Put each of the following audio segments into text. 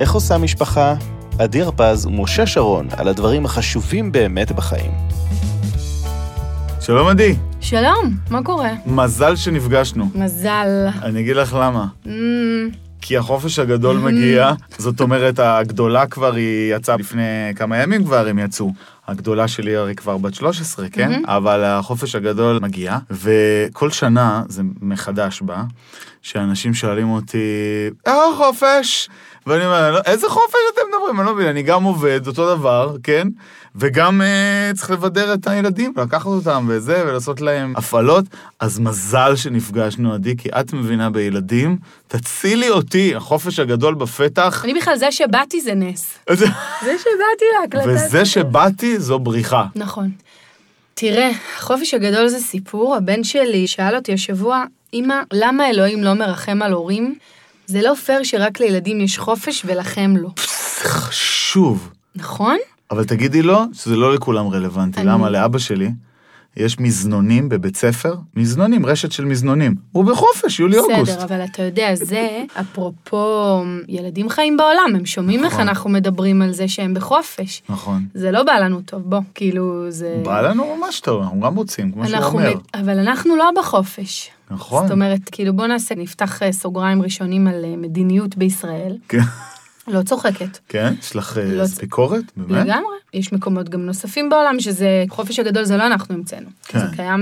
איך עושה משפחה? עדי הרפז ומשה שרון על הדברים החשובים באמת בחיים. שלום עדי, שלום, מה קורה? מזל שנפגשנו. מזל. אני אגיד לך למה. Mm, כי החופש הגדול מגיע, זאת אומרת, הגדולה כבר היא יצאה לפני כמה ימים כבר הם יצאו. הגדולה שלי הרי כבר בת 13, כן? מהמם. אבל החופש הגדול מגיע, וכל שנה זה מחדש בה, שאנשים שואלים אותי, איך החופש? ואני אומר, "לא, איזה חופש אתם מדברים? אני לא מבין, אני גם עובד, אותו דבר, כן? וגם אה, צריך לבדר את הילדים, לקחת אותם וזה, ולעשות להם הפעלות. אז מזל שנפגשנו, עדי, כי את מבינה בילדים, תצילי אותי, החופש הגדול בפתח. אני בכלל, זה שבאתי זה נס. זה שבאתי להקלטה. וזה זה- שבאתי זו בריחה. נכון. תראה, החופש הגדול זה סיפור. הבן שלי שאל אותי השבוע, אמא, למה אלוהים לא מרחם על הורים? זה לא פייר שרק לילדים יש חופש ולכם לא. חשוב. נכון? אבל תגידי לו שזה לא לכולם רלוונטי. אני- למה? לאבא שלי יש מזנונים בבית ספר, מזנונים, רשת של מזנונים. הוא בחופש, יולי-אוגוסט. בסדר, אבל אתה יודע, זה, אפרופו ילדים חיים בעולם, הם שומעים איך נכון. אנחנו מדברים על זה שהם בחופש. נכון. זה לא בא לנו טוב, בוא, כאילו, זה... בא לנו ממש טוב, אנחנו גם רוצים, כמו שהוא אומר. מ- אבל אנחנו לא בחופש. נכון. זאת אומרת, כאילו בוא נעשה, נפתח אה, סוגריים ראשונים על אה, מדיניות בישראל. כן. לא צוחקת. כן? יש לך אה, לא- ביקורת? באמת? לגמרי. יש מקומות גם נוספים בעולם שזה, חופש הגדול זה לא אנחנו המצאנו. כן. זה קיים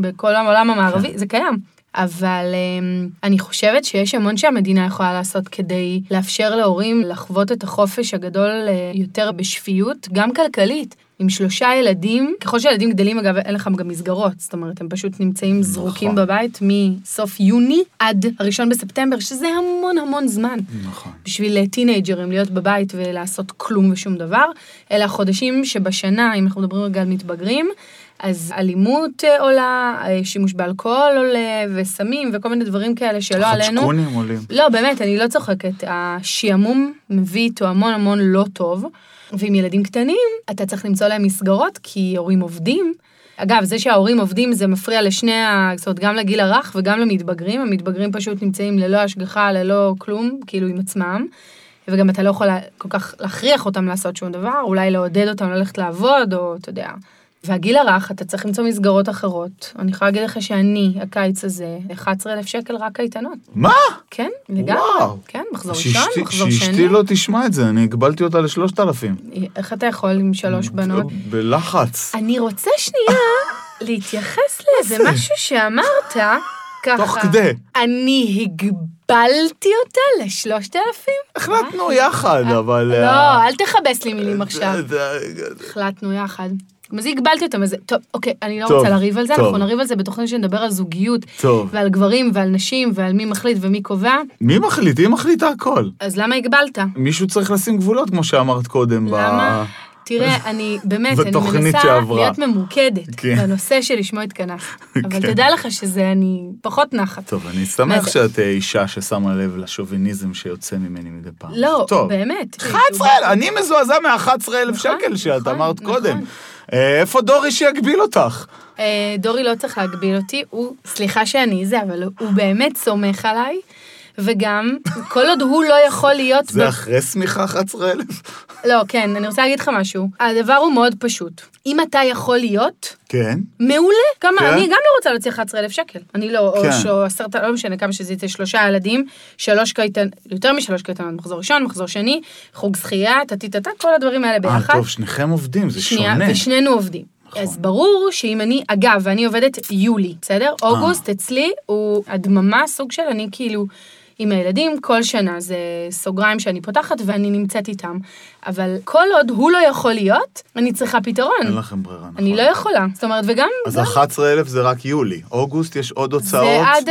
בכל העולם המערבי, זה קיים. אבל אמ, אני חושבת שיש המון שהמדינה יכולה לעשות כדי לאפשר להורים לחוות את החופש הגדול יותר בשפיות, גם כלכלית. עם שלושה ילדים, ככל שהילדים גדלים, אגב, אין לך גם מסגרות, זאת אומרת, הם פשוט נמצאים זרוקים נכון. בבית מסוף יוני עד הראשון בספטמבר, שזה המון המון זמן. נכון. בשביל אה, טינג'רים להיות בבית ולעשות כלום ושום דבר. אלה החודשים שבשנה, אם אנחנו מדברים רגע על מתבגרים, אז אלימות אה, עולה, אה, שימוש באלכוהול עולה, וסמים וכל מיני דברים כאלה שלא עלינו. חדשקונים עולים. לא, באמת, אני לא צוחקת. השעמום מביא איתו המון המון לא טוב, ועם ילדים קטנים, אתה צריך למצוא להם מסגרות, כי הורים עובדים. אגב, זה שההורים עובדים זה מפריע לשני, ה... זאת אומרת, גם לגיל הרך וגם למתבגרים. המתבגרים פשוט נמצאים ללא השגחה, ללא כלום, כאילו עם עצמם. וגם אתה לא יכול כל כך להכריח אותם לעשות שום דבר, אולי לעודד אותם ללכת לעבוד, או אתה יודע. והגיל הרך, אתה צריך למצוא מסגרות אחרות. אני יכולה להגיד לך שאני, הקיץ הזה, 11,000 שקל רק קייטנות. מה? כן, לגמרי. וואו. כן, מחזור שאשתי- ראשון, מחזור שאשתי שני. לא תשמע את זה, אני הגבלתי אותה לשלושת אלפים. איך אתה יכול עם שלוש בנות? בלחץ. אני רוצה שנייה להתייחס לאיזה משהו שאמרת, ככה. תוך כדי. אני הגבלתי אותה לשלושת אלפים? החלטנו יחד, אבל... אה, לא, אל תכבס לי מילים עכשיו. זה- החלטנו יחד. מה זה הגבלתי אותם? אז טוב, אוקיי, אני לא טוב, רוצה לריב על זה, טוב. אנחנו נריב על זה בתוכנית שנדבר על זוגיות, טוב. ועל גברים ועל נשים, ועל מי מחליט ומי קובע, מי מחליט? היא מחליטה הכל. אז למה הגבלת? מישהו צריך לשים גבולות, כמו שאמרת קודם. ב- למה? תראה, אני באמת, אני מנסה שעברה. להיות ממוקדת כן. בנושא שלשמו התכנסת. אבל כן. תדע לך שזה, אני פחות נחת. טוב, אני שמח? שאת אה, אישה ששמה לב לשוביניזם שיוצא ממני מדי פעם. לא, טוב. באמת. 11,000, אני מזועזע מ-11,000 נכון, שקל שאת נכון, אמרת נכון. קודם. אה, איפה דורי שיגביל אותך? אה, דורי לא צריך להגביל אותי, הוא, סליחה שאני זה, אבל הוא באמת סומך עליי, וגם, כל עוד הוא לא יכול להיות... זה ב- אחרי שמיכה 11,000? לא, כן, אני רוצה להגיד לך משהו. הדבר הוא מאוד פשוט. אם אתה יכול להיות, כן. מעולה. כמה, כן. אני גם לא רוצה להוציא 11,000 שקל. אני לא, כן. או ש- או עשרת, לא משנה כמה שזה יצא, שלושה ילדים, שלוש קייטן, יותר משלוש קייטנות, מחזור ראשון, מחזור שני, חוג זכייה, טה-טה-טה, כל הדברים האלה אה, ביחד. טוב, שניכם עובדים, זה שנייה, שונה. ושנינו עובדים. נכון. אז ברור שאם אני, אגב, ואני עובדת יולי, בסדר? אה. אוגוסט אצלי הוא הדממה, סוג של אני כאילו עם הילדים, כל שנה זה סוגריים שאני פותחת ואני נמצאת איתם. אבל כל עוד הוא לא יכול להיות, אני צריכה פתרון. אין לכם ברירה, נכון. אני לא יכולה. זאת אומרת, וגם... אז גם- 11,000 זה רק יולי. אוגוסט יש עוד הוצאות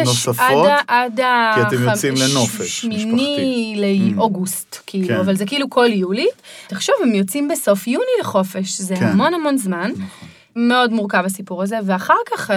נוספות. עד ה... עד ה... כי אתם יוצאים לנופש שמיני משפחתי. לאוגוסט, כאילו, כן. אבל זה כאילו כל יולי. תחשוב, הם יוצאים בסוף יוני לחופש, זה כן. המון המון זמן. נכון. מאוד מורכב הסיפור הזה, ואחר כך, אה,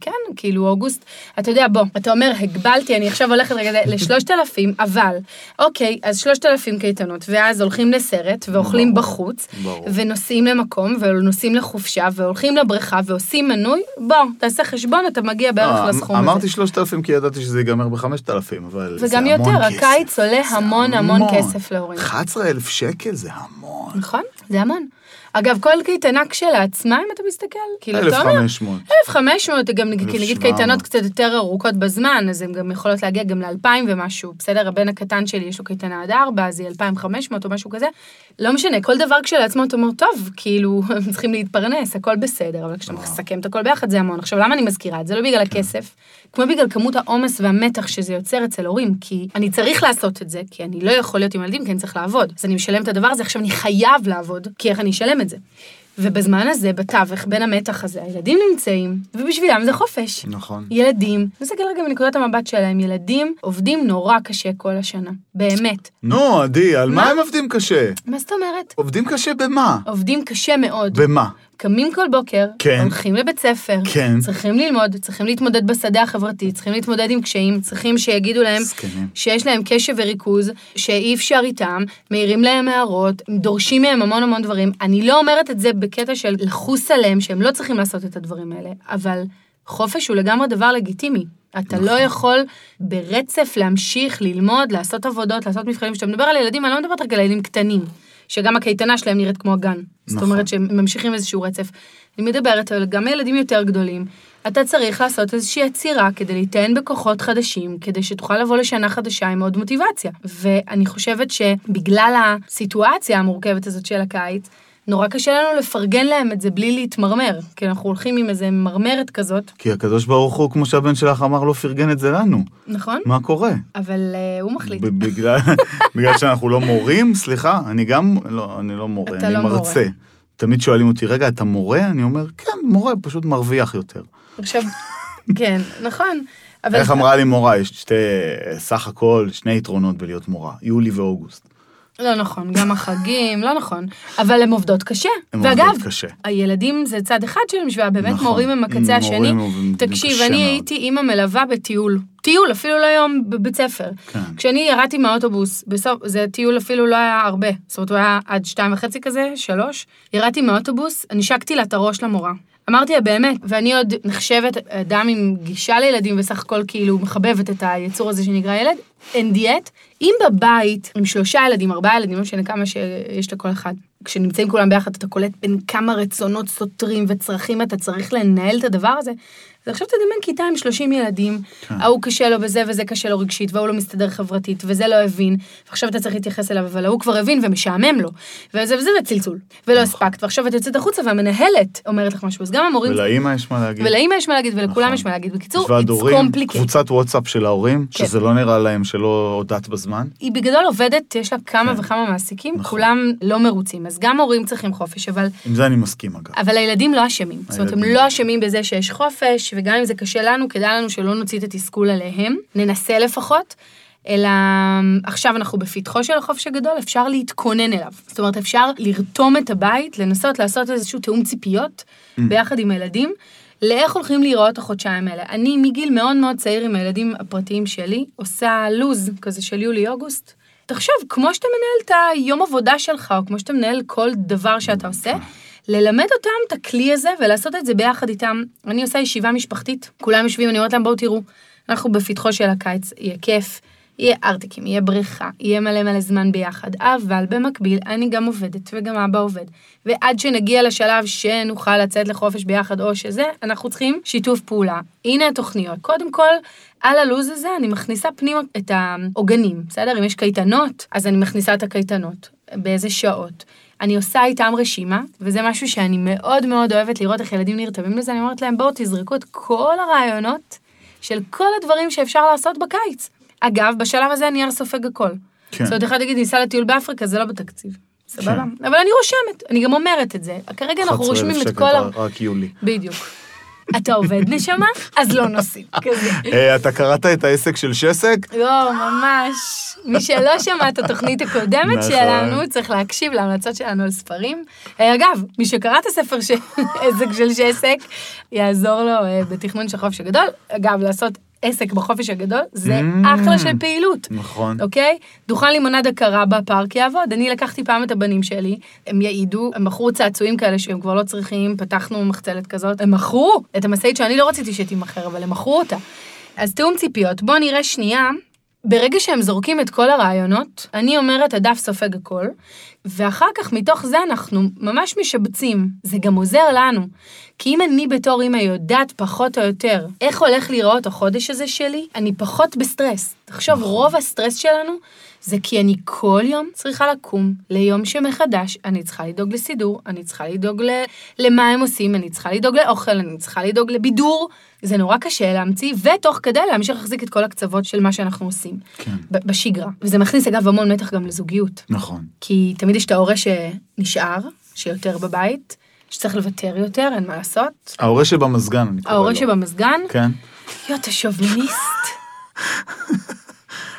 כן, כאילו אוגוסט, אתה יודע, בוא, אתה אומר, הגבלתי, אני עכשיו הולכת רגע לשלושת אלפים, אבל, אוקיי, אז שלושת אלפים קייטנות, ואז הולכים לסרט, ואוכלים ברור, בחוץ, ברור. ונוסעים למקום, ונוסעים לחופשה, והולכים לבריכה, ועושים מנוי, בוא, תעשה חשבון, אתה מגיע בערך אה, לסכום הזה. אמרתי שלושת אלפים כי ידעתי שזה ייגמר בחמשת אלפים, אבל זה וגם המון יותר, כסף. הקיץ עולה זה המון המון כסף להורים. 11 אלף שקל זה המון. נכון, זה המון. אגב, כל קייטנה כשלעצמה, אם אתה מסתכל, כאילו, אתה אומר, 1,500. 1,500, גם נגיד, כי נגיד 1,700. קייטנות קצת יותר ארוכות בזמן, אז הן גם יכולות להגיע גם ל-2,000 ומשהו. בסדר, הבן הקטן שלי יש לו קייטנה עד 4, אז היא 2,500 או משהו כזה. לא משנה, כל דבר כשלעצמו אתה אומר, טוב, כאילו, הם צריכים להתפרנס, הכל בסדר, אבל כשאתה מסכם את הכל ביחד זה המון. עכשיו, למה אני מזכירה את זה? לא בגלל הכסף, כמו בגלל כמות העומס והמתח שזה יוצר אצל הורים, כי אני צריך לעשות את זה, כי אני לא יכול להיות עם ילדים, כי אני צריך לעבוד. אז אני משלם את הדבר הזה, עכשיו אני חייב לעבוד, כי איך אני אשלם את זה. ובזמן הזה, בתווך, בין המתח הזה, הילדים נמצאים, ובשבילם זה חופש. נכון. ילדים, נסתכל רגע מנקודת המבט שלהם, ילדים עובדים נורא קשה כל השנה, באמת. נו, עדי, על מה מה? הם עובדים קשה? מה זאת אומרת? עובדים קשה במה? עובדים קשה מאוד. במה? קמים כל בוקר, כן. הולכים לבית ספר, כן. צריכים ללמוד, צריכים להתמודד בשדה החברתי, צריכים להתמודד עם קשיים, צריכים שיגידו להם זקנים. שיש להם קשב וריכוז, שאי אפשר איתם, מעירים להם הערות, דורשים מהם המון המון דברים. אני לא אומרת את זה בקטע של לחוס עליהם שהם לא צריכים לעשות את הדברים האלה, אבל חופש הוא לגמרי דבר לגיטימי. אתה נכון. לא יכול ברצף להמשיך ללמוד, לעשות עבודות, לעשות מבחנים. כשאתה מדבר על ילדים, אני לא מדברת רק על ילדים קטנים, שגם הקייטנה שלהם נראית כמו הגן. זאת נכון. אומרת שהם ממשיכים איזשהו רצף. אני מדברת על גם ילדים יותר גדולים. אתה צריך לעשות איזושהי עצירה כדי להיטען בכוחות חדשים, כדי שתוכל לבוא לשנה חדשה עם עוד מוטיבציה. ואני חושבת שבגלל הסיטואציה המורכבת הזאת של הקיץ, נורא קשה לנו לפרגן להם את זה בלי להתמרמר, כי אנחנו הולכים עם איזה מרמרת כזאת, כי הקדוש ברוך הוא, כמו שהבן שלך אמר, לא פרגן את זה לנו. נכון? מה קורה? אבל uh, הוא מחליט. בגלל בגלל שאנחנו לא מורים? סליחה, אני גם, לא, אני לא מורה, אני לא מורה. מרצה. תמיד שואלים אותי, רגע, אתה מורה? אני אומר, כן, מורה, פשוט מרוויח יותר. עכשיו, כן, נכון. אבל איך אמרה לי מורה, יש שתי, סך הכל, שני יתרונות בלהיות מורה, יולי ואוגוסט. לא נכון, גם החגים, לא נכון. אבל הן עובדות קשה. הן ואגב, עובדות קשה. הילדים זה צד אחד של המשוואה, באמת נכון. מורים הם הקצה השני. מורים תקשיב, אני מאוד. הייתי אימא מלווה בטיול. טיול, אפילו לא יום בבית ספר. כן. כשאני ירדתי מהאוטובוס, בסוף, זה טיול אפילו לא היה הרבה, זאת אומרת, הוא היה עד שתיים וחצי כזה, שלוש. ירדתי מהאוטובוס, נשקתי לה את הראש למורה. אמרתי לה, באמת, ואני עוד נחשבת אדם עם גישה לילדים, וסך הכל כאילו מחבבת את היצור הזה שנקרא ילד, אין דיאט. אם בבית, עם שלושה ילדים, ארבעה ילדים, לא משנה כמה שיש לכל אחד, כשנמצאים כולם ביחד, אתה קולט בין כמה רצונות סותרים וצרכים אתה צריך לנהל את הדבר הזה. אז עכשיו תדמיין כיתה עם 30 ילדים, כן. ההוא קשה לו בזה וזה קשה לו רגשית, וההוא לא מסתדר חברתית, וזה לא הבין, ועכשיו אתה צריך להתייחס אליו, אבל ההוא כבר הבין ומשעמם לו, וזה וזה וצלצול, ולא נכון. הספקת, ועכשיו את יוצאת החוצה והמנהלת אומרת לך משהו, אז גם המורים, ולאמא יש מה להגיד. ולאמא יש מה להגיד, ולכולם נכון. יש מה להגיד. בקיצור, it's complicated. קבוצת וואטסאפ של ההורים, כן. שזה לא נראה להם שלא הודעת בזמן. היא בגדול עובדת, יש לה כמה כן. וכמה מעסיקים, נכון. כולם לא מרוצים, אז גם הורים צריכים חופש, אבל עם זה אני מסכים אגב. אבל הילדים לא אשמים. זאת אומרת, הם לא. אשמים בזה שיש חופש, וגם אם זה קשה לנו, כדאי לנו שלא נוציא את התסכול עליהם, ננסה לפחות, אלא עכשיו אנחנו בפתחו של החופש הגדול, אפשר להתכונן אליו. זאת אומרת, אפשר לרתום את הבית, לנסות לעשות איזשהו תיאום ציפיות ביחד עם הילדים. לאיך הולכים להיראות החודשיים האלה. אני מגיל מאוד מאוד צעיר עם הילדים הפרטיים שלי, עושה לוז כזה של יולי-אוגוסט. תחשוב, כמו שאתה מנהל את היום עבודה שלך, או כמו שאתה מנהל כל דבר שאתה עושה, ללמד אותם את הכלי הזה ולעשות את זה ביחד איתם. אני עושה ישיבה משפחתית, כולם יושבים, אני אומרת להם, בואו תראו, אנחנו בפתחו של הקיץ, יהיה כיף, יהיה ארטיקים, יהיה בריכה, יהיה מלא מלא זמן ביחד, אבל במקביל אני גם עובדת וגם אבא עובד. ועד שנגיע לשלב שנוכל לצאת לחופש ביחד או שזה, אנחנו צריכים שיתוף פעולה. הנה התוכניות. קודם כל, על הלו"ז הזה אני מכניסה פנימה את העוגנים, בסדר? אם יש קייטנות, אז אני מכניסה את הקייטנות. באיזה שעות. אני עושה איתם רשימה, וזה משהו שאני מאוד מאוד אוהבת לראות איך ילדים נרתמים לזה, אני אומרת להם, בואו תזרקו את כל הרעיונות של כל הדברים שאפשר לעשות בקיץ. אגב, בשלב הזה אני הר סופג הכל. כן. זאת אומרת, אחד יגיד, ניסע לטיול באפריקה, זה לא בתקציב. סבבה? כן. אבל אני רושמת, אני גם אומרת את זה. כרגע אנחנו 11,000 רושמים את שקל כל ה... רק יולי. בדיוק. אתה עובד נשמה? אז לא נוסיף, כזה. אה, אתה קראת את העסק של שסק? לא, ממש. מי שלא שמע את התוכנית הקודמת נכון. שלנו, צריך להקשיב להמלצות שלנו על ספרים. אה, אגב, מי שקרא את הספר של עסק של שסק, יעזור לו אה, בתכנון של חופש הגדול. אגב, לעשות עסק בחופש הגדול, זה Mm. אחלה של פעילות. נכון. אוקיי? דוכן לימונדה קרה בפארק יעבוד. אני לקחתי פעם את הבנים שלי, הם יעידו, הם מכרו צעצועים כאלה שהם כבר לא צריכים, פתחנו מחצלת כזאת, הם מכרו את המשאית שאני לא רציתי שתימכר, אבל הם מכרו אותה. אז תיאום ציפיות, בואו נראה שנייה. ברגע שהם זורקים את כל הרעיונות, אני אומרת, הדף סופג הכל, ואחר כך מתוך זה אנחנו ממש משבצים. זה גם עוזר לנו. כי אם אני בתור אימא יודעת פחות או יותר איך הולך להיראות החודש הזה שלי, אני פחות בסטרס. תחשוב, רוב הסטרס שלנו זה כי אני כל יום צריכה לקום ליום שמחדש, אני צריכה לדאוג לסידור, אני צריכה לדאוג ל... למה הם עושים, אני צריכה לדאוג לאוכל, אני צריכה לדאוג לבידור. זה נורא קשה להמציא, ותוך כדי להמשיך להחזיק את כל הקצוות של מה שאנחנו עושים. כן. בשגרה. וזה מכניס אגב המון מתח גם לזוגיות. נכון. כי תמיד יש את ההורה שנשאר, שיותר בבית, שצריך לוותר יותר, אין מה לעשות. ההורה שבמזגן, אני קורא לו. ההורה שבמזגן, כן. יואו, אתה שוביניסט.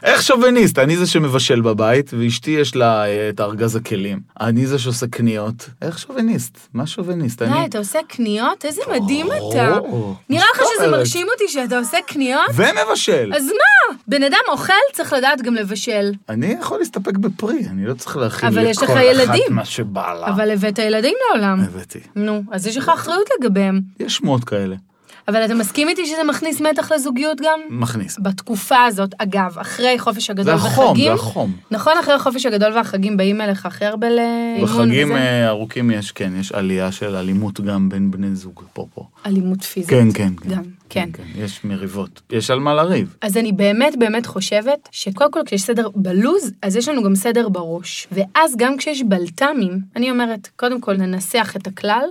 איך שוביניסט? אני זה שמבשל בבית, ואשתי יש לה אה, את ארגז הכלים. אני זה שעושה קניות. איך שוביניסט? מה שוביניסט? אני... די, אתה עושה קניות? איזה מדהים אתה. נראה לך שזה אומרת? מרשים אותי שאתה עושה קניות? ומבשל. אז מה? בן אדם אוכל, צריך לדעת גם לבשל. אני יכול להסתפק בפרי, אני לא צריך להכין אבל יש לך לכל ילדים. אחת מה שבא לה. אבל הבאת ילדים לעולם. הבאתי. נו, אז יש לך אחריות לגביהם. יש שמות כאלה. אבל אתה מסכים איתי שזה מכניס מתח לזוגיות גם? מכניס. בתקופה הזאת, אגב, אחרי חופש זה הגדול החום, וחגים, זה החום. נכון, אחרי החופש הגדול והחגים באים אליך הכי הרבה לאימון בחגים וזה? אה, ארוכים יש, כן, יש עלייה של אלימות גם בין בני זוג, פה פה. אלימות פיזית. כן, כן, כן. גם, כן. יש מריבות. יש על מה לריב. אז אני באמת באמת חושבת שקודם כל כשיש סדר בלוז, אז יש לנו גם סדר בראש. ואז גם כשיש בלת"מים, אני אומרת, קודם כל ננסח את הכלל,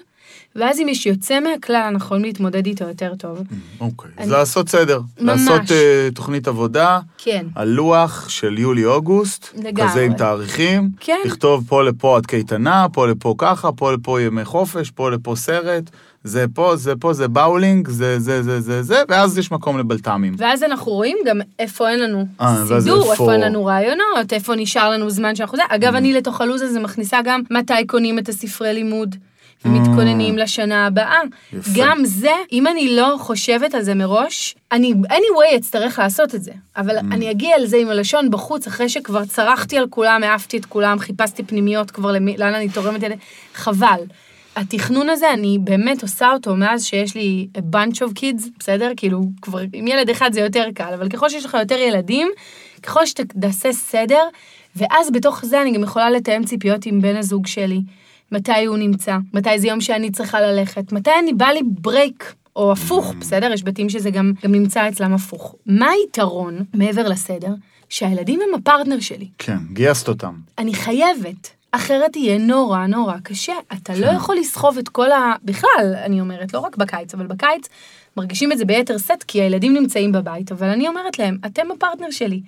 ואז אם יש יוצא מהכלל, אנחנו יכולים להתמודד איתו יותר טוב. אוקיי. אני- אז לעשות סדר. ממש. לעשות אה, תוכנית עבודה. כן. על לוח של יולי-אוגוסט, לגמרי. כזה עם תאריכים, כן. לכתוב פה לפה עד קייטנה, פה לפה ככה, פה לפה ימי חופש, פה לפה סרט, זה פה, זה פה, זה באולינג, זה זה זה זה זה, ואז יש מקום לבלת"מים. ואז אנחנו רואים גם איפה אין לנו אה, ואז סידור, איפה- איפה אין לנו רעיונות, איפה נשאר לנו זמן שאנחנו זה. אגב, אני לתוך הלו"ז הזה מכניסה גם מתי קונים את הספרי לימוד. ומתכוננים לשנה הבאה. יפה. גם זה, אם אני לא חושבת על זה מראש, אני anyway אצטרך לעשות את זה. אבל אני אגיע על זה עם הלשון בחוץ, אחרי שכבר צרחתי על כולם, העפתי את כולם, חיפשתי פנימיות כבר למי, לאן אני תורמת את זה, חבל. התכנון הזה, אני באמת עושה אותו מאז שיש לי a bunch of kids, בסדר? כאילו, כבר עם ילד אחד זה יותר קל, אבל ככל שיש לך יותר ילדים, ככל שתעשה סדר, ואז בתוך זה אני גם יכולה לתאם ציפיות עם בן הזוג שלי. מתי הוא נמצא, מתי זה יום שאני צריכה ללכת, מתי אני בא לי break, או הפוך, בסדר? יש בתים שזה גם, גם נמצא אצלם הפוך. מה היתרון, מעבר לסדר, שהילדים הם הפרטנר שלי. כן, גייסת אותם. אני חייבת, אחרת יהיה נורא נורא קשה. אתה לא יכול לסחוב את כל ה... בכלל, אני אומרת, לא רק בקיץ, אבל בקיץ מרגישים את זה ביתר שאת, כי הילדים נמצאים בבית, אבל אני אומרת להם, אתם הפרטנר שלי.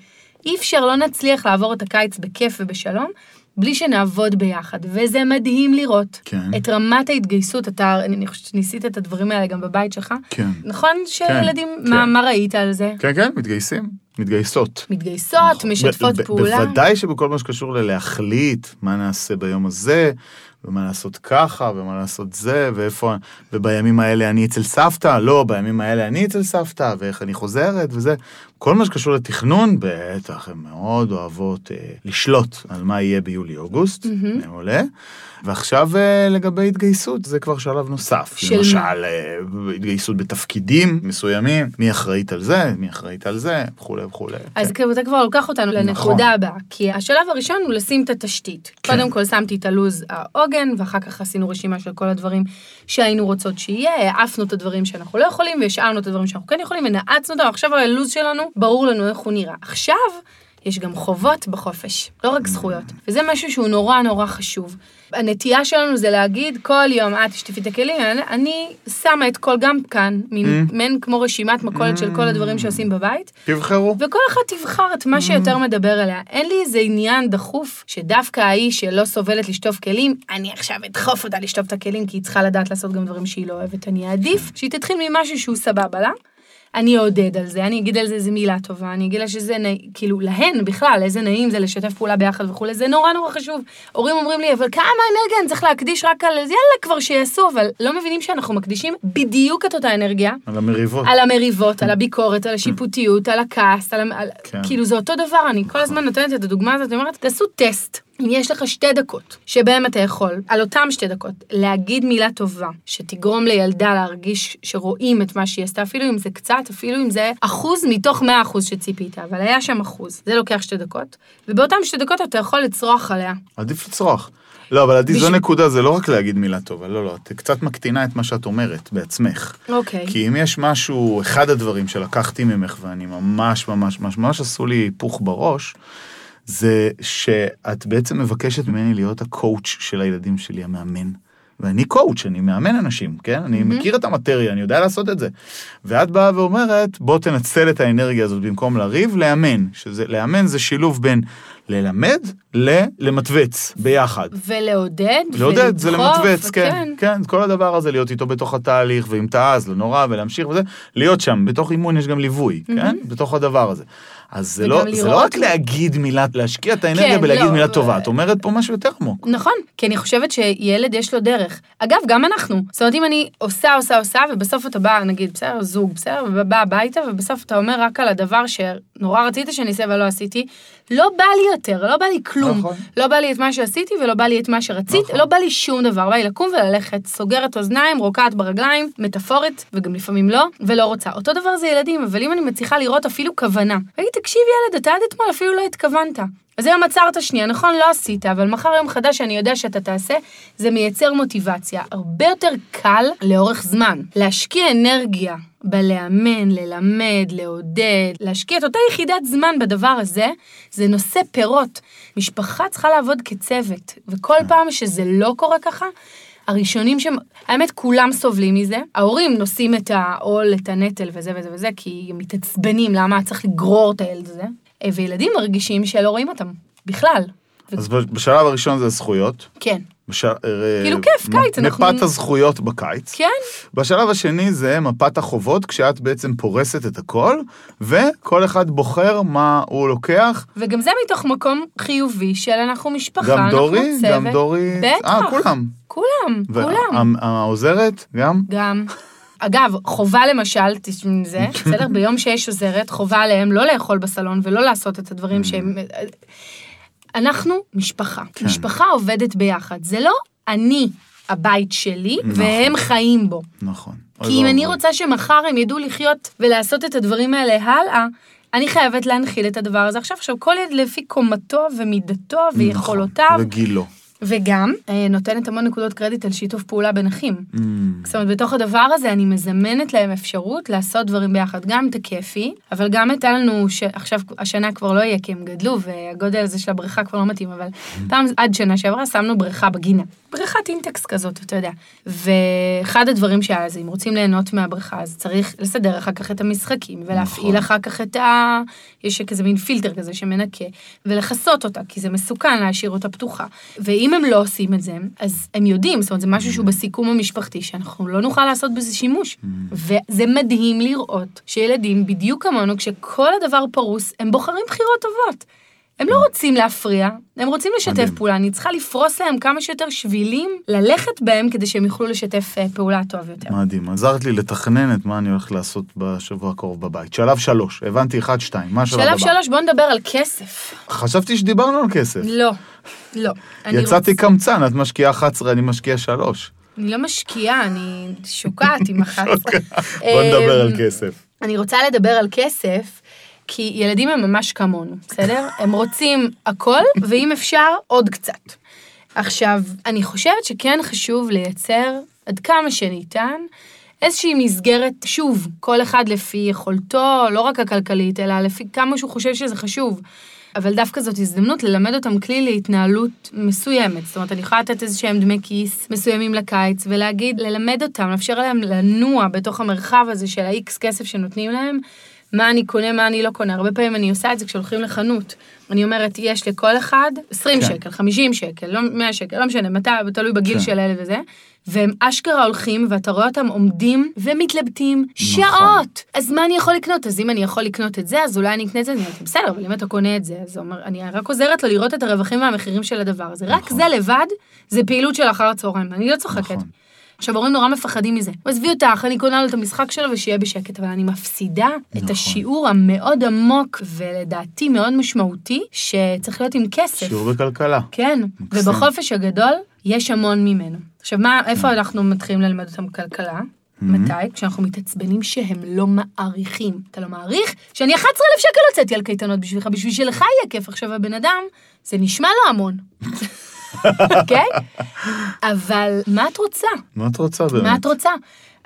אי אפשר, לא נצליח לעבור את הקיץ בכיף ובשלום, בלי שנעבוד ביחד, וזה מדהים לראות. כן. את רמת ההתגייסות, אתה, אני חושבת שניסית את הדברים האלה גם בבית שלך. כן. נכון שילדים, כן. מה, מה ראית על זה? כן, כן, מתגייסים, מתגייסות. מתגייסות, משתפות ב- ב- פעולה. בוודאי שבכל מה שקשור ללהחליט מה נעשה ביום הזה, ומה לעשות ככה, ומה לעשות זה, ואיפה, ובימים האלה אני אצל סבתא, לא, בימים האלה אני אצל סבתא, ואיך אני חוזרת, וזה. כל מה שקשור לתכנון, בטח, הן מאוד אוהבות אה, לשלוט על מה יהיה ביולי-אוגוסט, מהמם. מעולה. ועכשיו אה, לגבי התגייסות, זה כבר שלב נוסף. של? למשל, אה, התגייסות בתפקידים מסוימים, מי אחראית על זה, מי אחראית על זה, וכולי וכולי. אז כן. אתה כבר לוקח אותנו נכון. לנקודה הבאה, כי השלב הראשון הוא לשים את התשתית. כן. קודם כל שמתי את הלו"ז העוגן, ואחר כך עשינו רשימה של כל הדברים שהיינו רוצות שיהיה, העפנו את הדברים שאנחנו לא יכולים, והשארנו את הדברים שאנחנו כן יכולים, ונעצנו אותם, עכשיו הלו"ז שלנו, ברור לנו איך הוא נראה. עכשיו, יש גם חובות בחופש, לא רק זכויות. וזה משהו שהוא נורא נורא חשוב. הנטייה שלנו זה להגיד כל יום, את תשטפי את הכלים, אני- שמה את כל, גם כאן, מין מעין כמו רשימת מכולת של כל הדברים שעושים בבית, תבחרו. וכל אחד תבחר את מה שיותר מדבר אליה. אין לי איזה עניין דחוף שדווקא ההיא שלא סובלת לשטוף כלים, אני עכשיו אדחוף אותה לשטוף את הכלים, כי היא צריכה לדעת לעשות גם דברים שהיא לא אוהבת. אני אעדיף שהיא תתחיל ממשהו שהוא סבבה לה. אני אעודד על זה, אני אגיד על זה איזה מילה טובה, אני אגיד לה שזה נעים, כאילו להן בכלל, איזה נעים זה לשתף פעולה ביחד וכולי, זה נורא נורא חשוב. הורים אומרים לי, אבל כמה אנרגיה אני צריך להקדיש רק על זה, יאללה כבר שיעשו, אבל לא מבינים שאנחנו מקדישים בדיוק את אותה אנרגיה על המריבות. על המריבות, על הביקורת, על השיפוטיות, על הכעס, על... כן. כאילו זה אותו דבר, אני כל הזמן נותנת את הדוגמה הזאת, אני אומרת, תעשו טסט. אם יש לך שתי דקות, שבהם אתה יכול, על אותם שתי דקות, להגיד מילה טובה, שתגרום לילדה להרגיש שרואים את מה שהיא עשתה, אפילו אם זה קצת, אפילו אם זה אחוז מתוך מאה אחוז שציפית, אבל היה שם אחוז. זה לוקח שתי דקות, ובאותם שתי דקות אתה יכול לצרוח עליה. עדיף לצרוח. לא, אבל עדי, זו בשביל- נקודה, זה לא רק להגיד מילה טובה, לא, לא, את קצת מקטינה את מה שאת אומרת בעצמך. אוקיי. כי אם יש משהו, אחד הדברים שלקחתי ממך, ואני ממש ממש ממש ממש עשו לי היפוך בראש, זה שאת בעצם מבקשת ממני להיות ה coach של הילדים שלי, המאמן. ואני coach, אני מאמן אנשים, כן? אני מכיר את המטריה, אני יודע לעשות את זה. ואת באה ואומרת, בוא תנצל את האנרגיה הזאת במקום לריב, לאמן. שזה, לאמן זה שילוב בין ללמד ללמתווץ ביחד. ולעודד, לעודד זה ולדחוף, למתווץ, כן, וכן. כן, כל הדבר הזה, להיות איתו בתוך התהליך, ואם טעה, לא נורא, ולהמשיך וזה, להיות שם, בתוך אימון יש גם ליווי, כן? בתוך הדבר הזה. אז זה לא, זה לא לראות- רק להגיד מילה, להשקיע את האנרגיה כן, בלהגיד לא, מילה טובה, את אומרת פה משהו יותר עמוק. נכון, כי אני חושבת שילד יש לו דרך. אגב, גם אנחנו. זאת אומרת, אם אני עושה, עושה, עושה, ובסוף אתה בא, נגיד, בסדר, זוג, בסדר, ובא הביתה, ובסוף אתה אומר רק על הדבר שנורא רצית שאני אעשה ולא עשיתי, לא בא לי יותר, לא בא לי כלום. נכון. לא בא לי את מה שעשיתי ולא בא לי את מה שרצית, נכון. לא בא לי שום דבר. בא לי לקום וללכת, סוגרת אוזניים, רוקעת ברגליים, מטאפורית, וגם לפעמים לא, ולא רוצה. אותו דבר זה ילדים, אבל אם אני מצליחה לראות אפילו כוונה, ואגיד, תקשיב ילד, אתה עד אתמול אפילו לא התכוונת. אז היום עצרת שנייה, נכון, לא עשית, אבל מחר יום חדש שאני יודע שאתה תעשה, זה מייצר מוטיבציה. הרבה יותר קל לאורך זמן. להשקיע אנרגיה בלאמן, ללמד, לעודד, להשקיע את אותה יחידת זמן בדבר הזה, זה נושא פירות. משפחה צריכה לעבוד כצוות, וכל פעם שזה לא קורה ככה, הראשונים שהם, האמת כולם סובלים מזה, ההורים נושאים את העול, את הנטל וזה וזה וזה, כי הם מתעצבנים למה צריך לגרור את הילד הזה, וילדים מרגישים שלא רואים אותם, בכלל. אז בשלב הראשון זה זכויות. כן, בש... אה, כאילו כיף, קיץ, אנחנו- מפת הזכויות בקיץ. כן, בשלב השני זה מפת החובות, כשאת בעצם פורסת את הכל, וכל אחד בוחר מה הוא לוקח. וגם זה מתוך מקום חיובי של אנחנו משפחה, גם אנחנו דורי, צוות. גם דורי, בטח. אה, כולם. כולם, כולם. והעוזרת, גם? גם. אגב, חובה למשל, תשמעי מזה, בסדר? ביום שיש עוזרת, חובה עליהם לא לאכול בסלון ולא לעשות את הדברים שהם... אנחנו משפחה. כן. משפחה עובדת ביחד. זה לא אני הבית שלי, נכון. והם חיים בו. נכון. כי אם אני ואבוי. רוצה שמחר הם ידעו לחיות ולעשות את הדברים האלה הלאה, אני חייבת להנחיל את הדבר הזה עכשיו. עכשיו, כל ילד לפי קומתו ומידתו ויכולותיו, נכון, וגילו. וגם אה, נותנת המון נקודות קרדיט על שיתוף פעולה בין אחים. Mm, זאת אומרת, בתוך הדבר הזה אני מזמנת להם אפשרות לעשות דברים ביחד, גם את הכיפי, אבל גם הייתה לנו, ש... עכשיו השנה כבר לא יהיה כי הם גדלו והגודל הזה של הבריכה כבר לא מתאים, אבל פעם עד שנה שעברה שמנו בריכה בגינה. בריכת אינטקס כזאת, אתה יודע. ואחד הדברים שהיה זה, אם רוצים ליהנות מהבריכה, אז צריך לסדר אחר כך את המשחקים, ולהפעיל נכון. אחר כך את ה... יש כזה מין פילטר כזה שמנקה, ולכסות אותה, כי זה מסוכן להשאיר אותה פתוחה. ואם הם לא עושים את זה, אז הם יודעים, זאת אומרת, זה משהו שהוא בסיכום המשפחתי, שאנחנו לא נוכל לעשות בזה שימוש. וזה מדהים לראות שילדים, בדיוק כמונו, כשכל הדבר פרוס, הם בוחרים בחירות טובות. הם לא רוצים להפריע, הם רוצים לשתף מדהים. פעולה, אני צריכה לפרוס להם כמה שיותר שבילים ללכת בהם כדי שהם יוכלו לשתף אה, פעולה טוב יותר. מדהים. עזרת לי לתכנן את מה אני הולך לעשות בשבוע הקרוב בבית. שלב שלוש, הבנתי אחד, שתיים. מה השלב הבא? שלב שלוש, בוא נדבר על כסף. חשבתי שדיברנו על כסף. לא, לא. יצאתי רוצה- קמצן, את משקיעה 11, אני משקיע 3. אני לא משקיעה, אני שוקעת עם 11. בוא נדבר על אמ, כסף. אני רוצה לדבר על כסף, כי ילדים הם ממש כמונו, בסדר? הם רוצים הכל, ואם אפשר, עוד קצת. עכשיו, אני חושבת שכן חשוב לייצר, עד כמה שניתן, איזושהי מסגרת, שוב, כל אחד לפי יכולתו, לא רק הכלכלית, אלא לפי כמה שהוא חושב שזה חשוב. אבל דווקא זאת הזדמנות ללמד אותם כלי להתנהלות מסוימת. זאת אומרת, אני יכולה לתת איזה שהם דמי כיס מסוימים לקיץ, ולהגיד, ללמד אותם, לאפשר להם לנוע בתוך המרחב הזה של ה-X כסף שנותנים להם, מה אני קונה, מה אני לא קונה. הרבה פעמים אני עושה את זה כשהולכים לחנות. אני אומרת, יש לכל אחד 20 כן. שקל, 50 שקל, לא 100 שקל, לא משנה, מתי, תלוי בגיל כן. של הילד וזה. והם אשכרה הולכים, ואתה רואה אותם עומדים ומתלבטים נכון. שעות. אז מה אני יכול לקנות? אז אם אני יכול לקנות את זה, אז אולי אני אקנה את זה. אני אומרת, בסדר, אבל אם אתה קונה את זה, אז אומר, אני רק עוזרת לו לראות את הרווחים והמחירים של הדבר הזה. רק נכון. זה לבד, זה פעילות של אחר הצהריים, אני לא צוחקת. נכון. עכשיו, הורים נורא מפחדים מזה. עזבי אותך, אני קונה לו את המשחק שלו ושיהיה בשקט, אבל אני מפסידה את נכון. השיעור המאוד עמוק, ולדעתי מאוד משמעותי, שצריך להיות עם כסף. שיעור בכלכלה. כן, מקסים. ובחופש הגדול יש המון ממנו. עכשיו, מה, איפה כן. אנחנו מתחילים ללמד אותם כלכלה? מתי? כשאנחנו מתעצבנים שהם לא מעריכים. אתה לא מעריך? שאני 11,000 שקל הוצאתי על קייטנות בשבילך, בשביל שלך יהיה כיף. עכשיו, הבן אדם, זה נשמע לו המון. אוקיי? אבל מה את רוצה? מה את רוצה באמת? מה את רוצה?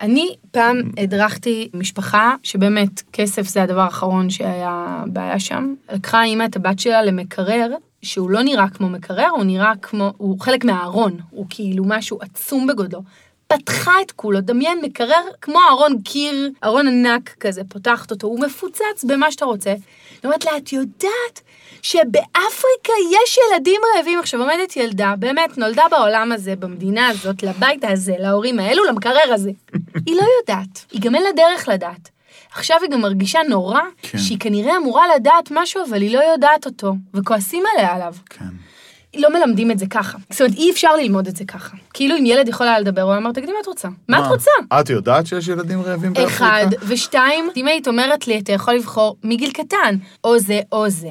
אני פעם הדרכתי משפחה שבאמת כסף זה הדבר האחרון שהיה בעיה שם. לקחה אימא את הבת שלה למקרר, שהוא לא נראה כמו מקרר, הוא נראה כמו, הוא חלק מהארון, הוא כאילו משהו עצום בגודלו. פתחה את כולו, דמיין מקרר כמו ארון קיר, ארון ענק כזה, פותחת אותו, הוא מפוצץ במה שאתה רוצה. אני אומרת לה, את יודעת שבאפריקה יש ילדים רעבים. עכשיו עומדת ילדה, באמת נולדה בעולם הזה, במדינה הזאת, לבית הזה, להורים האלו, למקרר הזה. היא לא יודעת, היא גם אין לה דרך לדעת. עכשיו היא גם מרגישה נורא, כן. שהיא כנראה אמורה לדעת משהו, אבל היא לא יודעת אותו, וכועסים עליה עליו. כן. לא מלמדים את זה ככה. זאת אומרת, אי אפשר ללמוד את זה ככה. כאילו אם ילד יכול היה לדבר, הוא אומר, תגידי מה את רוצה? מה את רוצה? את יודעת שיש ילדים רעבים באפריקה? אחד, ושתיים, אם היית אומרת לי, אתה יכול לבחור מגיל קטן, או זה או זה.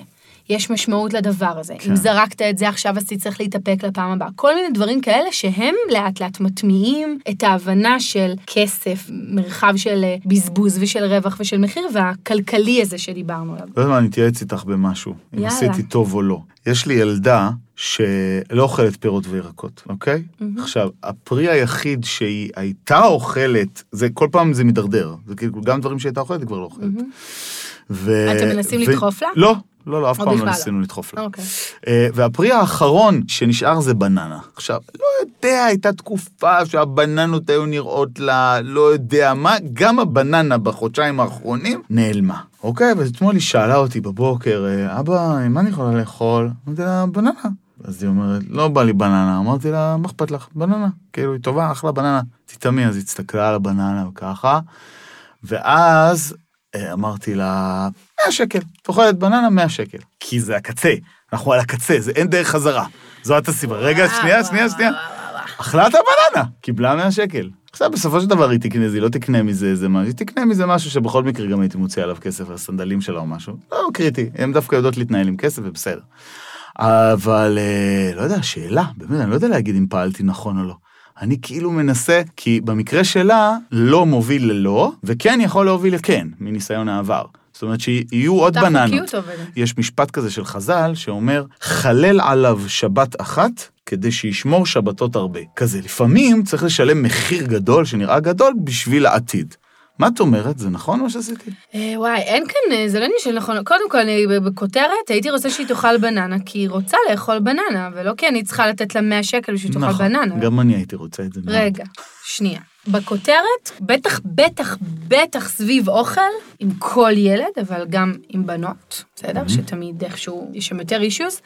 יש משמעות לדבר הזה. כן. אם זרקת את זה עכשיו, אז תצטרך להתאפק לפעם הבאה. כל מיני דברים כאלה שהם לאט לאט מטמיעים את ההבנה של כסף, מרחב של אה, בזבוז ושל רווח ושל מחיר, והכלכלי הזה שדיברנו עליו. לא יודע מה, אני אתייעץ איתך במשהו, אם יאללה. עשיתי טוב או לא. יש לי ילדה שלא אוכלת פירות וירקות, אוקיי? עכשיו, הפרי היחיד שהיא הייתה אוכלת, זה כל פעם זה מידרדר. זה כאילו, גם דברים שהייתה אוכלת, היא כבר לא אוכלת. ו... אתם מנסים ו- לדחוף לה? לא, לא, לא, אף פעם לא לא? ניסינו לדחוף לה. אוקיי. אה, והפרי האחרון שנשאר זה בננה. עכשיו, לא יודע, הייתה תקופה שהבננות היו נראות לה, לא יודע מה, גם הבננה בחודשיים האחרונים נעלמה. אוקיי, אז אתמול היא שאלה אותי בבוקר, אה, אבא, מה אני יכולה לאכול? אמרתי לה, בננה. אז היא אומרת, לא בא לי בננה. אמרתי לה, מה אכפת לך? בננה. כאילו, היא טובה, אחלה בננה. תטעמי, אז היא הסתכלה על הבננה וככה, ואז אה, אמרתי לה, 100 שקל, את אוכלת בננה 100 שקל. כי זה הקצה, אנחנו על הקצה, זה אין דרך חזרה. זאת הסיבה. רגע, שנייה, שנייה, שנייה. אכלה את הבננה, קיבלה 100 שקל. עכשיו, בסופו של דבר היא תקנה, היא לא תקנה מזה איזה משהו, היא תקנה מזה משהו שבכל מקרה גם הייתי מוציא עליו כסף, הסנדלים שלה או משהו. לא קריטי, הן דווקא יודעות להתנהל עם כסף ובסדר. אבל, אה, לא יודע, שאלה, באמת, אני לא יודע להגיד אם פעלתי נכון או לא. אני כאילו מנסה, כי במקרה שלה, לא מוביל ללא, וכן יכול להוביל לכן, מניסיון העבר. זאת אומרת שיהיו עוד בננות. יש משפט כזה של חז"ל שאומר, חלל עליו שבת אחת כדי שישמור שבתות הרבה. כזה, לפעמים צריך לשלם מחיר גדול, שנראה גדול, בשביל העתיד. מה את אומרת? זה נכון מה שעשיתי? אה, וואי, אין כאן, אה, זה לא עניין של נכון. קודם כל, אני בכותרת, הייתי רוצה שהיא תאכל בננה, כי היא רוצה לאכול בננה, ולא כי אני צריכה לתת לה 100 שקל בשביל שתאכל בננה. נכון, גם אני הייתי רוצה את זה. מאוד. רגע, שנייה. בכותרת, בטח, בטח, בטח סביב אוכל, עם כל ילד, אבל גם עם בנות, בסדר? שתמיד איכשהו יש שם יותר אישיוס.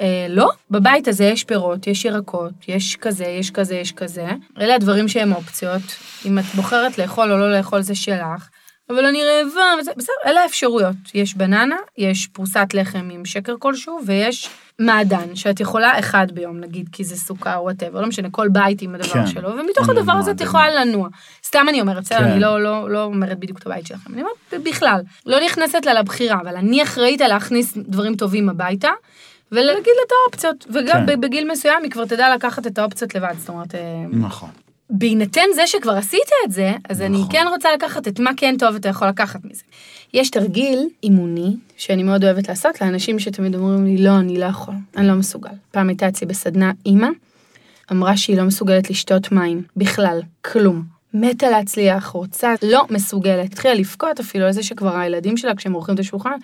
אה, לא, בבית הזה יש פירות, יש ירקות, יש כזה, יש כזה, יש כזה. אלה הדברים שהם אופציות. אם את בוחרת לאכול או לא לאכול זה שלך. אבל אני רעבה, וזה, בסדר, אלה האפשרויות. יש בננה, יש פרוסת לחם עם שקר כלשהו, ויש מעדן, שאת יכולה אחד ביום, נגיד, כי זה סוכר, וואטאבר, לא משנה, כל בית עם הדבר כן. שלו, ומתוך הדבר הזה את. יכולה לנוע. סתם אני אומרת, בסדר, כן. אני לא, לא, לא אומרת בדיוק את הבית שלכם, אני אומרת, בכלל, לא נכנסת לה לבחירה, אבל אני אחראית על להכניס דברים טובים הביתה, ולהגיד לה את האופציות, וגם כן. בגיל מסוים היא כבר תדע לקחת את האופציות לבד, זאת אומרת... אה, נכון. בהינתן זה שכבר עשית את זה, אז אני נכון. כן רוצה לקחת את מה כן טוב אתה יכול לקחת מזה. יש תרגיל אימוני, שאני מאוד אוהבת לעשות, לאנשים שתמיד אומרים לי, לא, אני לא יכול, אני לא מסוגל. פעם הייתה אצלי בסדנה אימא, אמרה שהיא לא מסוגלת לשתות מים, בכלל, כלום. מתה להצליח, רוצה, לא מסוגלת. התחילה לבכות אפילו על זה שכבר הילדים שלה, כשהם עורכים את השולחן,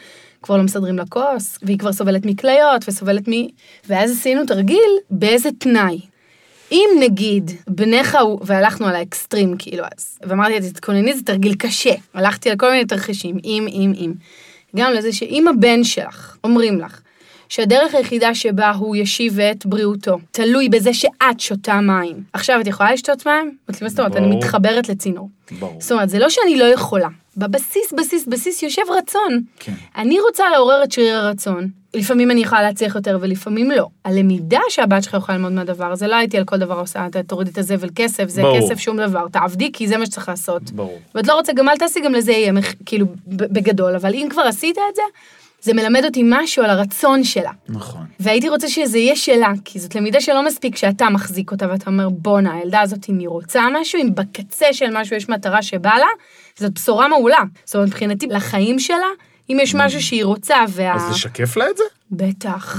כבר לא מסדרים לה כוס, והיא כבר סובלת מכליות וסובלת מ... ואז עשינו תרגיל באיזה תנאי. אם נגיד בניך הוא, והלכנו על האקסטרים כאילו אז, ואמרתי לה, תתכונני, זה תרגיל קשה. הלכתי על כל מיני תרחישים, אם, אם, אם. גם לזה שאם הבן שלך, אומרים לך, שהדרך היחידה שבה הוא ישיב את בריאותו, תלוי בזה שאת שותה מים. עכשיו, את יכולה לשתות מים? מה זאת אומרת? אני. מתחברת לצינור. ברור. זאת אומרת, זה לא שאני לא יכולה. בבסיס, בסיס, בסיס יושב רצון. כן. אני רוצה לעורר את שריר הרצון. לפעמים אני יכולה להצליח יותר ולפעמים לא. הלמידה שהבת שלך יכולה ללמוד מהדבר הזה, לא הייתי על כל דבר עושה, אתה תורידי את הזבל כסף, זה ברור. כסף שום דבר, תעבדי כי זה מה שצריך לעשות. ברור. ואת לא רוצה, גם אל תעשי, גם לזה יהיה, כאילו, בגדול, אבל אם כבר עשית את זה, זה מלמד אותי משהו על הרצון שלה. נכון. והייתי רוצה שזה יהיה שלה, כי זאת למידה שלא מספיק שאתה מחזיק אותה ואתה אומר, בואנה, הילדה הזאת, אם היא רוצה משהו, אם בקצה של משהו יש מטרה שבא לה, זאת בשורה מעולה. זאת אומרת, מבחינתי, לחיים שלה, אם יש משהו שהיא רוצה, וה... אז לשקף לה את זה? בטח,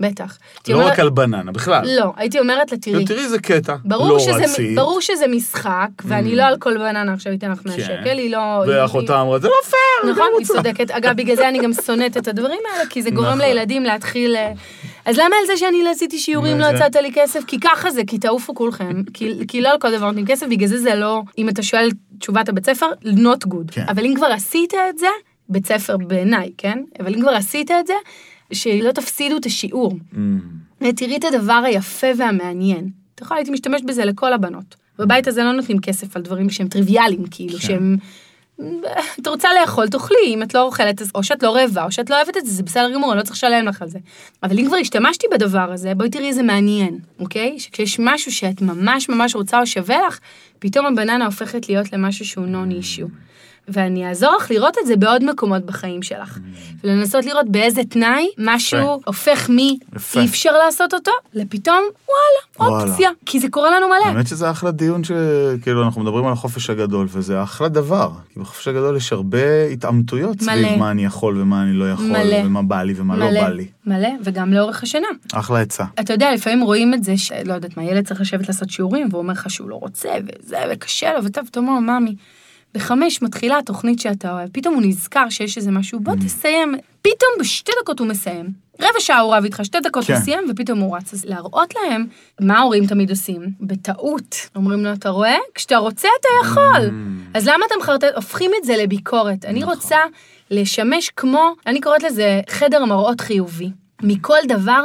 בטח. הייתי לא רק על בננה, בכלל. לא, הייתי אומרת לה, תראי, תראי איזה קטע. ברור, לא שזה, רצית. ברור שזה משחק, ואני לא על כל בננה עכשיו אתן לך 100 כן. שקל, היא לא... ואחותה אמרה, זה לא פייר, נכון, היא. צודקת. אגב, בגלל זה אני גם שונאת את הדברים האלה, כי זה גורם נכון. לילדים להתחיל... אה, אז למה על זה שאני לא עשיתי שיעורים, לא. הצעת לי כסף? כי ככה זה, כי תעופו כולכם. כי- כי לא על כל דבר נותנים כסף, בגלל זה זה לא, אם אתה שואל תשובת הבית ספר, not good. כן. אבל אם כבר עשית את זה, בית ספר בעיניי, כן? אבל אם כבר עשית את זה, שלא תפסידו את השיעור. אמ, ותראי את הדבר היפה והמעניין. אתה יכול, הייתי משתמשת בזה לכל הבנות. בבית הזה לא נותנים כסף על דברים שהם טריוויאליים, כאילו, כן. שהם... את רוצה לאכול, תאכלי, אם את לא אוכלת, או שאת לא רעבה, או שאת לא אוהבת את זה, זה בסדר גמור, אני לא צריך לשלם לך על זה. אבל אם כבר השתמשתי בדבר הזה, בואי תראי איזה מעניין, אוקיי? שכשיש משהו שאת ממש ממש רוצה או שווה לך, פתאום הבננה הופכת להיות למשהו שהוא נון אישיו. ואני אעזור לך לראות את זה בעוד מקומות בחיים שלך. ולנסות לראות באיזה תנאי משהו. הופך יפה. מאי אפשר לעשות אותו, לפתאום וואלה. אופציה. כי זה קורה לנו מלא. האמת שזה אחלה דיון שכאילו אנחנו מדברים על החופש הגדול, וזה אחלה דבר. כי בחופש הגדול יש הרבה התעמתויות. סביב מה אני יכול ומה אני לא יכול. ומה בא לי ומה לא בא לי. מלא, וגם לאורך השנה. אחלה עצה. אתה יודע, לפעמים רואים את זה, שלא יודעת מה, ילד צריך לשבת לעשות שיעורים, והוא אומר לך שהוא לא רוצה, וזה, וקשה לו, וטוב, אתה אומר, ממי, בחמש מתחילה התוכנית שאתה אוהב, פתאום הוא נזכר שיש איזה משהו, בוא Mm. תסיים. פתאום בשתי דקות הוא מסיים. רבע שעה הוא רב איתך, שתי דקות כן. הוא סיים, ופתאום הוא רץ. אז להראות להם מה ההורים תמיד עושים, בטעות. אומרים לו, אתה רואה? כשאתה רוצה אתה יכול. אז למה אתה מחרטט? הופכים את זה לביקורת. אני נכון. רוצה לשמש כמו, אני קוראת לזה חדר מראות חיובי. מכל דבר,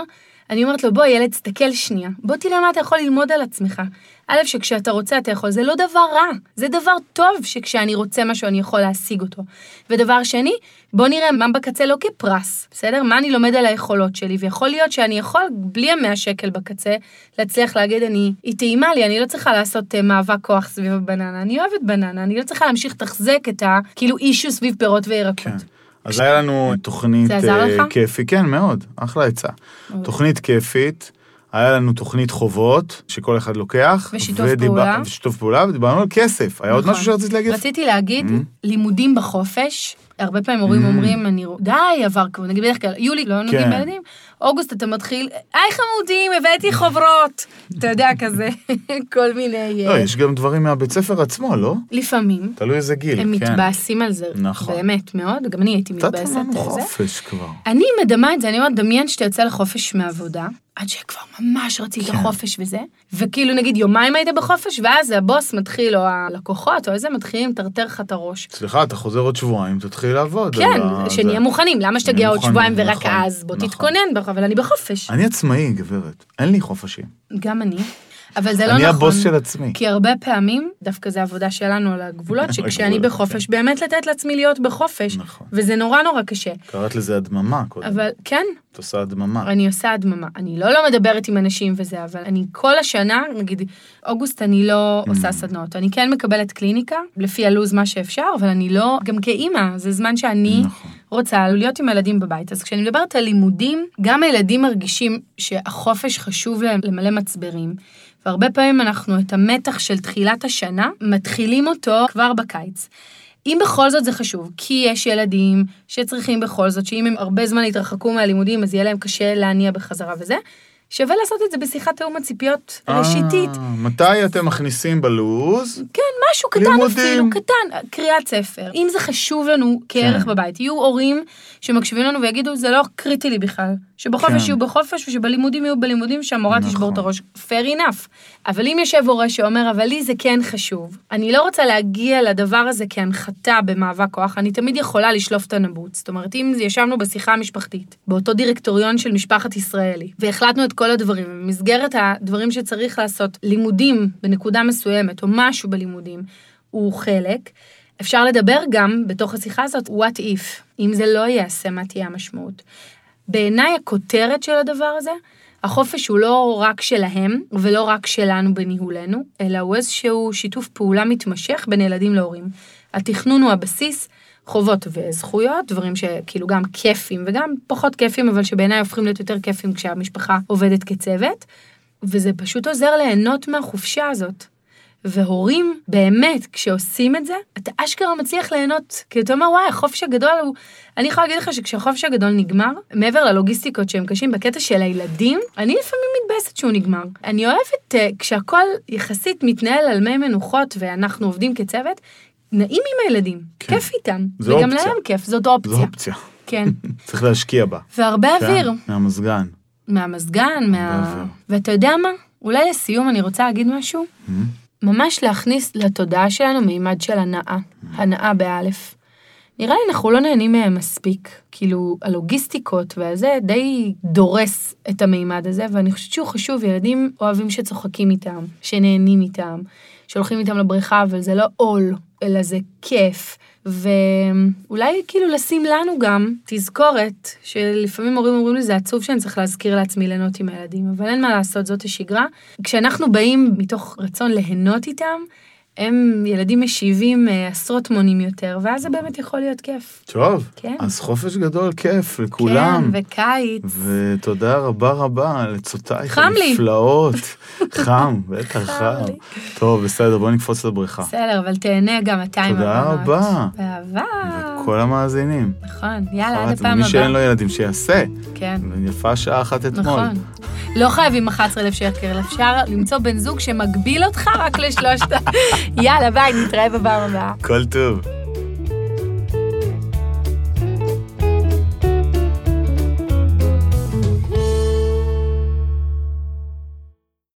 אני אומרת לו, בוא ילד, תסתכל שנייה. בוא תראה מה אתה יכול ללמוד על עצמך. א', שכשאתה רוצה אתה יכול, זה לא דבר רע, זה דבר טוב שכשאני רוצה משהו אני יכול להשיג אותו. ודבר שני, בוא נראה מה בקצה לא כפרס, בסדר? מה אני לומד על היכולות שלי, ויכול להיות שאני יכול, בלי המאה שקל בקצה, להצליח להגיד, אני, היא טעימה לי, אני לא צריכה לעשות uh, מאבק כוח סביב הבננה, אני אוהבת בננה, אני לא צריכה להמשיך לתחזק את ה, כאילו, אישו סביב פירות וירקות. כן. אז היה לנו תוכנית עזר אה, לך? כיפי, כן, מאוד, אחלה עצה. מאוד. תוכנית כיפית, היה לנו תוכנית חובות, שכל אחד לוקח. ושיתוף ודיבר- פעולה. ושיתוף פעולה, ודיברנו על כסף. היה עוד נכון. משהו שרצית להגיד? רציתי להגיד, Mm-hmm. לימודים בחופש. הרבה פעמים הורים Mm. אומרים, אני, די, עבר כבר, נגיד בדרך כלל, יולי, לא נוגעים כן. בילדים, אוגוסט אתה מתחיל, היי חמודים, הבאתי חוברות. אתה יודע, כזה, כל מיני... לא, אה, יש גם דברים מהבית ספר עצמו, לא? לפעמים, תלוי איזה גיל, הם כן. מתבאסים על זה, נכון. באמת, מאוד, גם אני הייתי מתבאסת על זה. חופש כבר. אני מדמה את זה, אני אומרת, דמיין שאתה יוצא לחופש מעבודה, עד שכבר ממש רצית כן. חופש וזה, וכאילו נגיד יומיים היית בחופש, ואז הבוס מתחיל, או הלקוחות, או איזה, מתחילים לטרטר לך את הראש. סליחה, אתה חוזר עוד שבועיים, תתחיל לעבוד. כן, שנהיה זה. מוכנים, למה שתגיע עוד שבועיים ורק נכון, אז? בוא נכון. תתכונן, אבל אני בחופש. אני עצמאי, גברת. אין לי חופשים. גם אני. אבל זה לא אני נכון. הבוס של עצמי. כי הרבה פעמים, דווקא זה עבודה שלנו על הגבולות, שכשאני בחופש, באמת לתת לעצמי להיות בחופש. נכון. וזה נורא נורא קשה. קראת לזה הדממה קודם. אבל כן, את עושה הדממה. אני עושה הדממה. אני לא לא מדברת עם אנשים וזה, אבל אני כל השנה, נגיד, אוגוסט אני לא Mm. עושה סדנאות. אני כן מקבלת קליניקה, לפי הלו"ז מה שאפשר, אבל אני לא, גם כאימא, זה זמן שאני נכון. רוצה להיות עם הילדים בבית. אז כשאני מדברת על לימודים, גם הילדים מרגישים שהחופש חשוב להם למלא מצברים. והרבה פעמים אנחנו את המתח של תחילת השנה, מתחילים אותו כבר בקיץ. אם בכל זאת זה חשוב, כי יש ילדים שצריכים בכל זאת, שאם הם הרבה זמן יתרחקו מהלימודים, אז יהיה להם קשה להניע בחזרה וזה, שווה לעשות את זה בשיחת תיאום הציפיות ראשיתית. אה, מתי אתם מכניסים בלוז? כן, משהו קטן לימודים. אפילו, קטן, קריאת ספר. אם זה חשוב לנו כערך כן. בבית, יהיו הורים שמקשיבים לנו ויגידו, זה לא קריטי לי בכלל. שבחופש כן. יהיו בחופש ושבלימודים יהיו בלימודים, שהמורה נכון. תשבור את הראש. fair enough. אבל אם יושב הורה שאומר, אבל לי זה כן חשוב, אני לא רוצה להגיע לדבר הזה כהנחתה במאבק כוח, אני תמיד יכולה לשלוף את הנבוט. זאת אומרת, אם ישבנו בשיחה המשפחתית, באותו דירקטוריון של משפחת ישראלי, והחלטנו את כל הדברים, במסגרת הדברים שצריך לעשות, לימודים בנקודה מסוימת, או משהו בלימודים, הוא חלק, אפשר לדבר גם בתוך השיחה הזאת, what if, אם זה לא ייעשה, מה תהיה המשמעות. בעיניי הכותרת של הדבר הזה, החופש הוא לא רק שלהם ולא רק שלנו בניהולנו, אלא הוא איזשהו שיתוף פעולה מתמשך בין ילדים להורים. התכנון הוא הבסיס, חובות וזכויות, דברים שכאילו גם כיפים וגם פחות כיפים, אבל שבעיניי הופכים להיות יותר כיפים כשהמשפחה עובדת כצוות, וזה פשוט עוזר ליהנות מהחופשה הזאת. והורים, באמת, כשעושים את זה, אתה אשכרה מצליח ליהנות. כי אתה אומר, וואי, החופש הגדול הוא... אני יכולה להגיד לך שכשהחופש הגדול נגמר, מעבר ללוגיסטיקות שהם קשים בקטע של הילדים, אני לפעמים מתבאסת שהוא נגמר. אני אוהבת uh, כשהכול יחסית מתנהל על מי מנוחות ואנחנו עובדים כצוות, נעים עם הילדים, כן. כיף איתם. זו וגם אופציה. להם כיף, זאת אופציה. זו אופציה. כן. צריך להשקיע בה. והרבה כן, אוויר. מהמזגן. מהמזגן, מה... ואתה יודע מה? אולי לסיום אני רוצה להגיד משהו. ממש להכניס לתודעה שלנו מימד של הנאה. הנאה באלף. נראה לי אנחנו לא נהנים מהם מספיק. כאילו, הלוגיסטיקות והזה די דורס את המימד הזה, ואני חושבת שהוא חשוב. ילדים אוהבים שצוחקים איתם, שנהנים איתם, שהולכים איתם לבריכה, אבל זה לא עול, אלא זה כיף. ואולי כאילו לשים לנו גם תזכורת, שלפעמים הורים אומרים לי זה עצוב שאני צריך להזכיר לעצמי ליהנות עם הילדים, אבל אין מה לעשות, זאת השגרה. כשאנחנו באים מתוך רצון ליהנות איתם, הם ילדים משיבים אה, עשרות מונים יותר, ואז זה באמת יכול להיות כיף. טוב, כן. אז חופש גדול כיף לכולם. כן, וקיץ. ותודה רבה רבה על עצותייך. הנפלאות. חם, בטח חם. טוב, בסדר, בוא נקפוץ לבריכה. בסדר, אבל תהנה גם אתה עם תודה הבנות. רבה. באהבה. כל המאזינים. נכון, יאללה, עד אחת, הפעם ומי שאין לו הבאה. ילדים שיעשה. כן. ויפה שעה אחת אתמול. נכון. לא חייבים 11,000 שקל, אפשר למצוא בן זוג שמגביל אותך רק לשלושת. יאללה, ביי, נתראה בפעם הבאה. כל טוב.